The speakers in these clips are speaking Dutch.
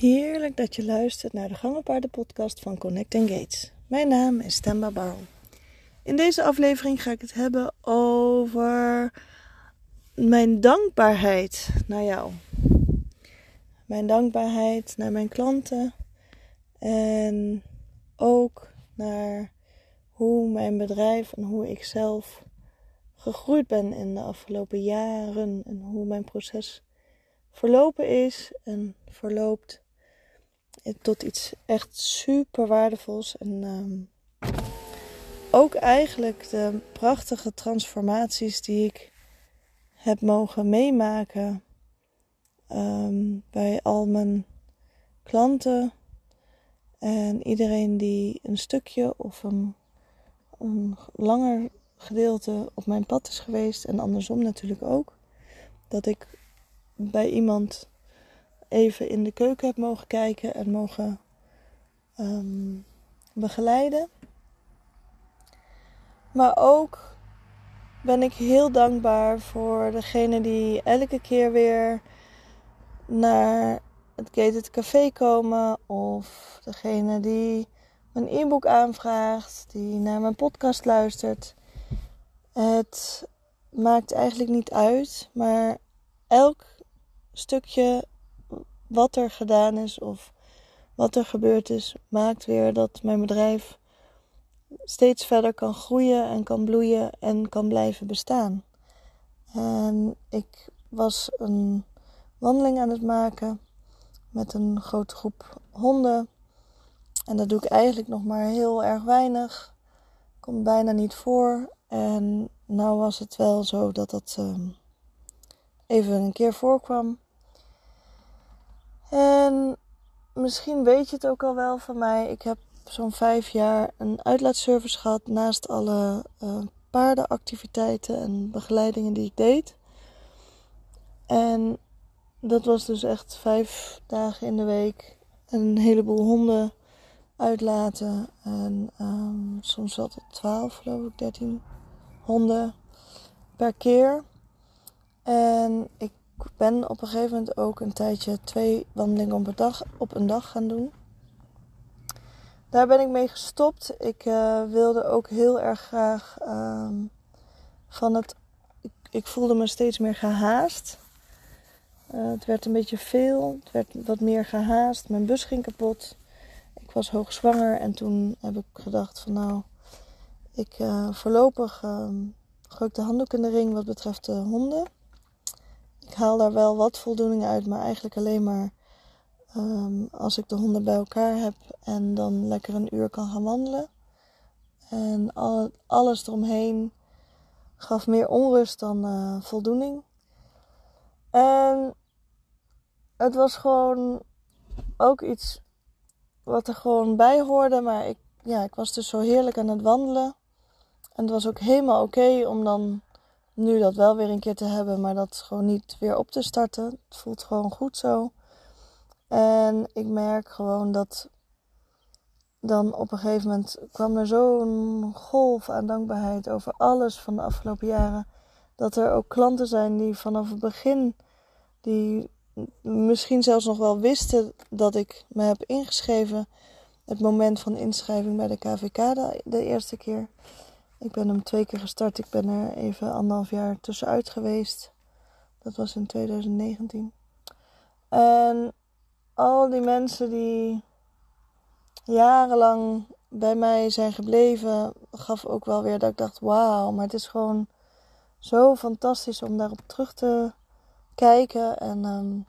Heerlijk dat je luistert naar de Gangenpaarden podcast van Connect Gates. Mijn naam is Stemba Barrel. In deze aflevering ga ik het hebben over mijn dankbaarheid naar jou. Mijn dankbaarheid naar mijn klanten en ook naar hoe mijn bedrijf en hoe ik zelf gegroeid ben in de afgelopen jaren en hoe mijn proces verlopen is en verloopt tot iets echt super waardevols. En um, ook eigenlijk de prachtige transformaties die ik heb mogen meemaken um, bij al mijn klanten en iedereen die een stukje of een langer gedeelte op mijn pad is geweest en andersom natuurlijk ook. Dat ik bij iemand even in de keuken heb mogen kijken en mogen um, begeleiden. Maar ook ben ik heel dankbaar voor degene die elke keer weer naar het Gated Café komen. Of degene die mijn e-book aanvraagt, die naar mijn podcast luistert. Het maakt eigenlijk niet uit, maar elk stukje wat er gedaan is of wat er gebeurd is, maakt weer dat mijn bedrijf steeds verder kan groeien en kan bloeien en kan blijven bestaan. En ik was een wandeling aan het maken met een grote groep honden. En dat doe ik eigenlijk nog maar heel erg weinig. Komt bijna niet voor. En nou was het wel zo dat dat uh, even een keer voorkwam. En misschien weet je het ook al wel van mij. Ik heb zo'n vijf jaar een uitlaatservice gehad naast alle uh, paardenactiviteiten en begeleidingen die ik deed. En dat was dus echt vijf dagen in de week. Een heleboel honden uitlaten. En um, soms wel tot twaalf, geloof ik, dertien honden per keer. En ik ben op een gegeven moment ook een tijdje twee wandelingen op een dag, op een dag gaan doen. Daar ben ik mee gestopt. Ik uh, wilde ook heel erg graag um, van het. Ik, ik, voelde me steeds meer gehaast. Uh, het werd een beetje veel. Het werd wat meer gehaast. Mijn bus ging kapot. Ik was hoogzwanger en toen heb ik gedacht van nou, ik uh, voorlopig um, gooi ik de handdoek in de ring wat betreft de honden haal daar wel wat voldoening uit, maar eigenlijk alleen maar um, als ik de honden bij elkaar heb en dan lekker een uur kan gaan wandelen. En al, alles eromheen gaf meer onrust dan uh, voldoening. En het was gewoon ook iets wat er gewoon bij hoorde. Maar ik, ja, ik was dus zo heerlijk aan het wandelen. En het was ook helemaal oké om dan nu dat wel weer een keer te hebben, maar dat gewoon niet weer op te starten. Het voelt gewoon goed zo. En ik merk gewoon dat dan op een gegeven moment kwam er zo'n golf aan dankbaarheid over alles van de afgelopen jaren. Dat er ook klanten zijn die vanaf het begin, die misschien zelfs nog wel wisten dat ik me heb ingeschreven. Het moment van inschrijving bij de KVK de, de eerste keer. Ik ben hem twee keer gestart. Ik ben er even anderhalf jaar tussenuit geweest. Dat was in 2019. En al die mensen die jarenlang bij mij zijn gebleven, gaf ook wel weer dat ik dacht: wauw, maar het is gewoon zo fantastisch om daarop terug te kijken. En um,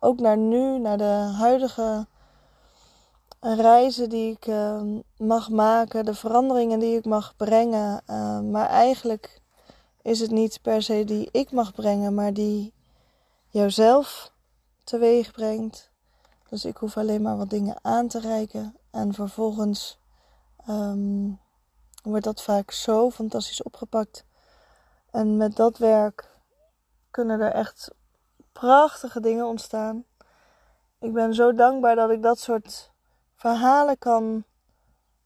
ook naar nu, naar de huidige reizen die ik uh, mag maken, de veranderingen die ik mag brengen. Uh, maar eigenlijk is het niet per se die ik mag brengen, maar die jouzelf teweeg brengt. Dus ik hoef alleen maar wat dingen aan te reiken. En vervolgens um, wordt dat vaak zo fantastisch opgepakt. En met dat werk kunnen er echt prachtige dingen ontstaan. Ik ben zo dankbaar dat ik dat soort verhalen kan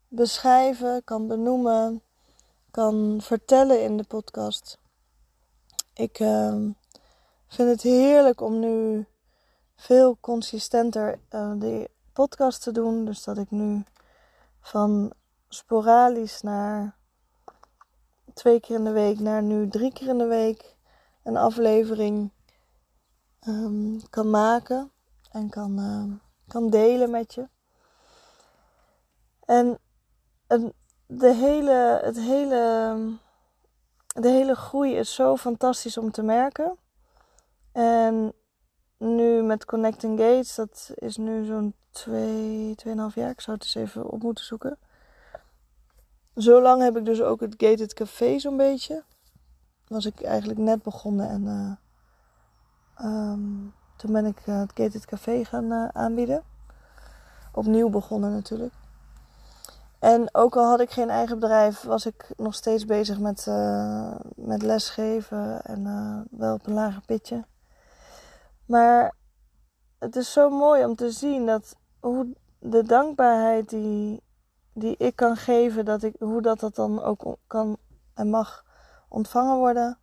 beschrijven, kan benoemen, kan vertellen in de podcast. Ik uh, vind het heerlijk om nu veel consistenter uh, die podcast te doen. Dus dat ik nu van sporadisch naar twee keer in de week naar nu drie keer in de week een aflevering um, kan maken en kan, uh, kan delen met je. En de hele, het hele, de hele groei is zo fantastisch om te merken. En nu met Connecting Gates, dat is nu zo'n 2, 2,5 jaar. Ik zou het eens even op moeten zoeken. Zo lang heb ik dus ook het Gated Café zo'n beetje. Was ik eigenlijk net begonnen en uh, um, toen ben ik uh, het Gated Café gaan uh, aanbieden. Opnieuw begonnen natuurlijk. En ook al had ik geen eigen bedrijf, was ik nog steeds bezig met, uh, met lesgeven en wel op een lager pitje. Maar het is zo mooi om te zien dat hoe de dankbaarheid die, die ik kan geven, dat ik, hoe dat, dat dan ook kan en mag ontvangen worden.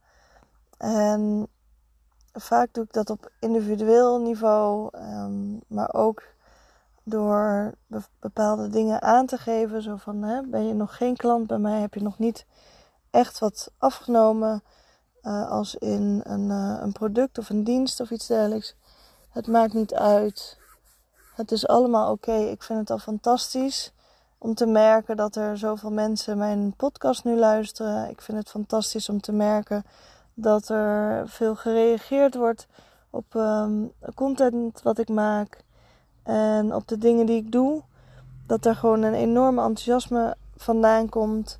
En vaak doe ik dat op individueel niveau, um, maar ook door bepaalde dingen aan te geven. Zo van, hè, ben je nog geen klant bij mij, heb je nog niet echt wat afgenomen. Uh, als in een, uh, een product of een dienst of iets dergelijks. Het maakt niet uit. Het is allemaal oké. Ik vind het al fantastisch om te merken dat er zoveel mensen mijn podcast nu luisteren. Ik vind het fantastisch om te merken dat er veel gereageerd wordt op um, content wat ik maak en op de dingen die ik doe. Dat er gewoon een enorme enthousiasme vandaan komt.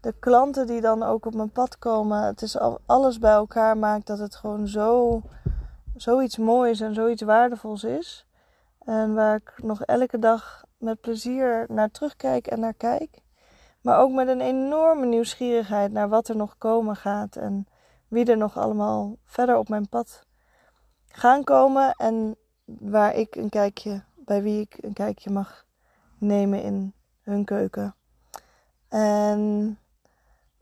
De klanten die dan ook op mijn pad komen. Het is alles bij elkaar maakt dat het gewoon zo, zoiets moois en zoiets waardevols is. En waar ik nog elke dag met plezier naar terugkijk en naar kijk. Maar ook met een enorme nieuwsgierigheid naar wat er nog komen gaat. En wie er nog allemaal verder op mijn pad gaan komen. En waar ik een kijkje, bij wie ik een kijkje mag nemen in hun keuken. En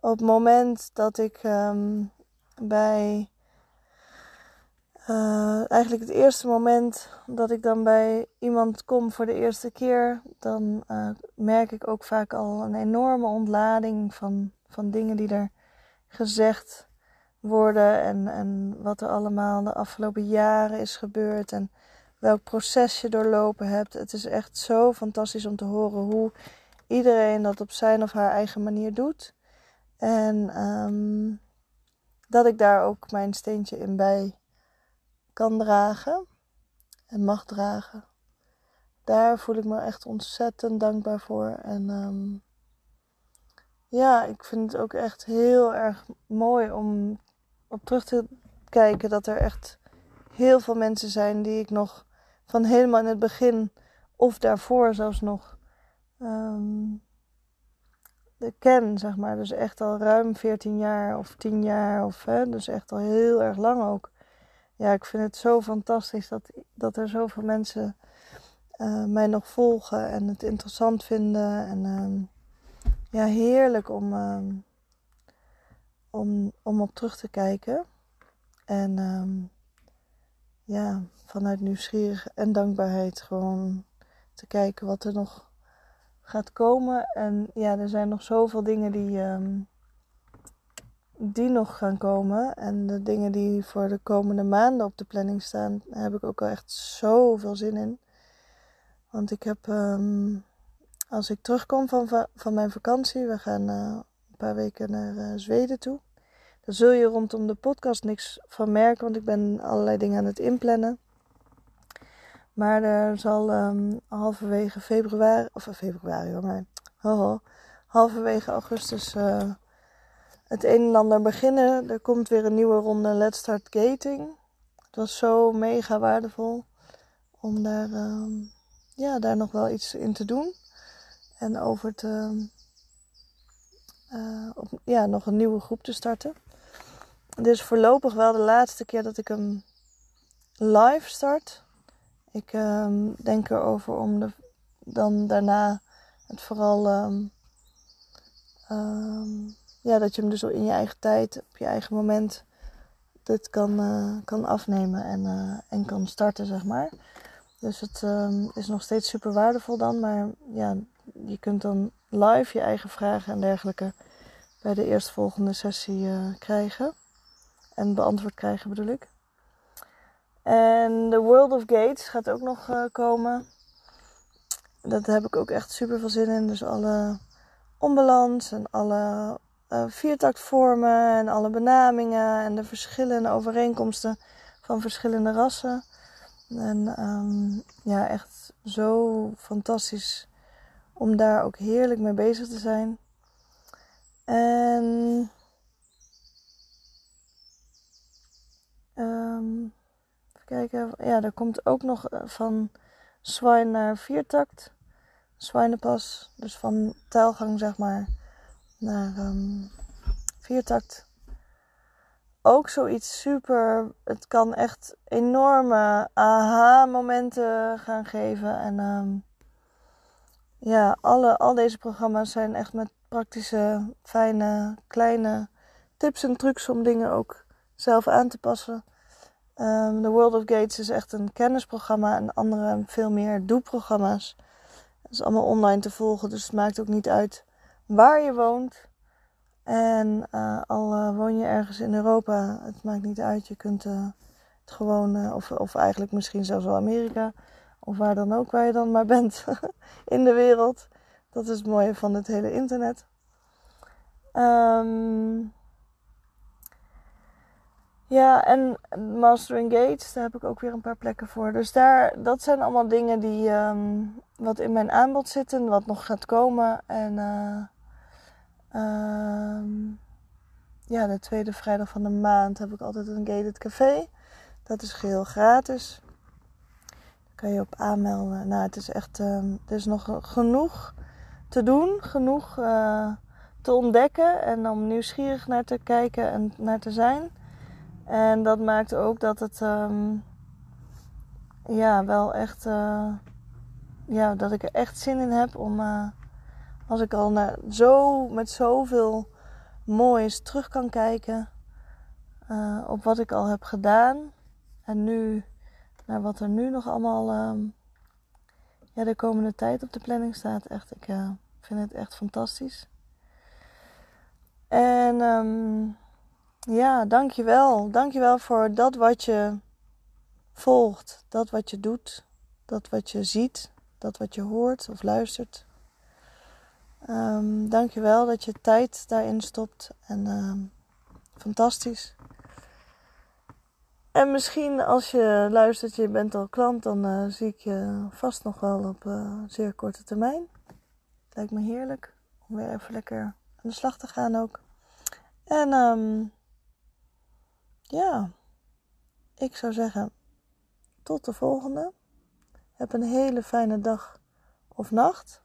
op het moment dat ik um, bij uh, eigenlijk het eerste moment dat ik dan bij iemand kom voor de eerste keer, dan uh, merk ik ook vaak al een enorme ontlading van, van dingen die er gezegd worden en, en wat er allemaal de afgelopen jaren is gebeurd en welk proces je doorlopen hebt. Het is echt zo fantastisch om te horen hoe iedereen dat op zijn of haar eigen manier doet. En um, dat ik daar ook mijn steentje in bij kan dragen en mag dragen. Daar voel ik me echt ontzettend dankbaar voor. En um, ja, ik vind het ook echt heel erg mooi om op terug te kijken dat er echt heel veel mensen zijn die ik nog van helemaal in het begin of daarvoor zelfs nog um, ken, zeg maar. Dus echt al ruim 14 jaar of 10 jaar of hè, dus echt al heel erg lang ook ja, ik vind het zo fantastisch dat, dat er zoveel mensen uh, mij nog volgen en het interessant vinden. En uh, ja, heerlijk om, uh, om, om op terug te kijken. En ehm, ja, vanuit nieuwsgierig en dankbaarheid gewoon te kijken wat er nog gaat komen. En ja, er zijn nog zoveel dingen die um, die nog gaan komen. En de dingen die voor de komende maanden op de planning staan, heb ik ook al echt zoveel zin in. Want ik heb, um, als ik terugkom van, van mijn vakantie, we gaan uh, een paar weken naar uh, Zweden toe. Daar zul je rondom de podcast niks van merken, want ik ben allerlei dingen aan het inplannen. Maar er zal um, halverwege februari, of februari hoor maar, ho, halverwege augustus uh, het een en ander beginnen. Er komt weer een nieuwe ronde Let's Start Gating. Het was zo mega waardevol om daar, uh, ja, daar nog wel iets in te doen. En over te, uh, op, ja, nog een nieuwe groep te starten. Dit is voorlopig wel de laatste keer dat ik hem live start. Ik uh, denk erover om de, dan daarna het vooral um, ja, dat je hem dus in je eigen tijd, op je eigen moment dit kan, eh, kan afnemen en, en kan starten, zeg maar. Dus het ehm, is nog steeds super waardevol dan. Maar ja, je kunt dan live je eigen vragen en dergelijke bij de eerstvolgende sessie krijgen. En beantwoord krijgen bedoel ik. En The World of Gates gaat ook nog komen. Dat heb ik ook echt super veel zin in. Dus alle onbalans en alle uh, viertaktvormen en alle benamingen en de verschillende overeenkomsten van verschillende rassen. En um, ja, echt zo fantastisch om daar ook heerlijk mee bezig te zijn. En um, even kijken, ja, er komt ook nog eh, van swine naar viertakt. Zwijnenpas, dus van telgang zeg maar naar um, viertakt. Ook zoiets super. Het kan echt enorme aha-momenten gaan geven. En um, ja, alle, al deze programma's zijn echt met praktische, fijne, kleine tips en trucs om dingen ook zelf aan te passen. Um, The World of Gates is echt een kennisprogramma en andere veel meer doe-programma's. Het is allemaal online te volgen, dus het maakt ook niet uit waar je woont. En uh, al uh, woon je ergens in Europa, het maakt niet uit. Je kunt uh, het gewoon, of, of eigenlijk misschien zelfs wel Amerika, of waar dan ook, waar je dan maar bent in de wereld. Dat is het mooie van het hele internet. Um, ja, en Mastering Gates, daar heb ik ook weer een paar plekken voor. Dus daar, dat zijn allemaal dingen die um, wat in mijn aanbod zitten, wat nog gaat komen. En uh, um, ja, de tweede vrijdag van de maand heb ik altijd een gated café. Dat is geheel gratis. Daar kan je op aanmelden. Nou, het is echt, um, er is nog genoeg te doen, genoeg uh, te ontdekken en om nieuwsgierig naar te kijken en naar te zijn. En dat maakt ook dat het um, ja, wel echt uh, ja, dat ik er echt zin in heb om uh, als ik al naar zo met zoveel moois terug kan kijken uh, op wat ik al heb gedaan en nu naar wat er nu nog allemaal um, ja, de komende tijd op de planning staat. Echt, ik vind het echt fantastisch. En um, ja, dankjewel. Dankjewel voor dat wat je volgt, dat wat je doet, dat wat je ziet, dat wat je hoort of luistert. Um, dankjewel dat je tijd daarin stopt. En um, fantastisch. En misschien als je luistert, je bent al klant, dan uh, zie ik je vast nog wel op uh, zeer korte termijn. Lijkt me heerlijk om weer even lekker aan de slag te gaan ook. En um, ja, ik zou zeggen, tot de volgende. Heb een hele fijne dag of nacht.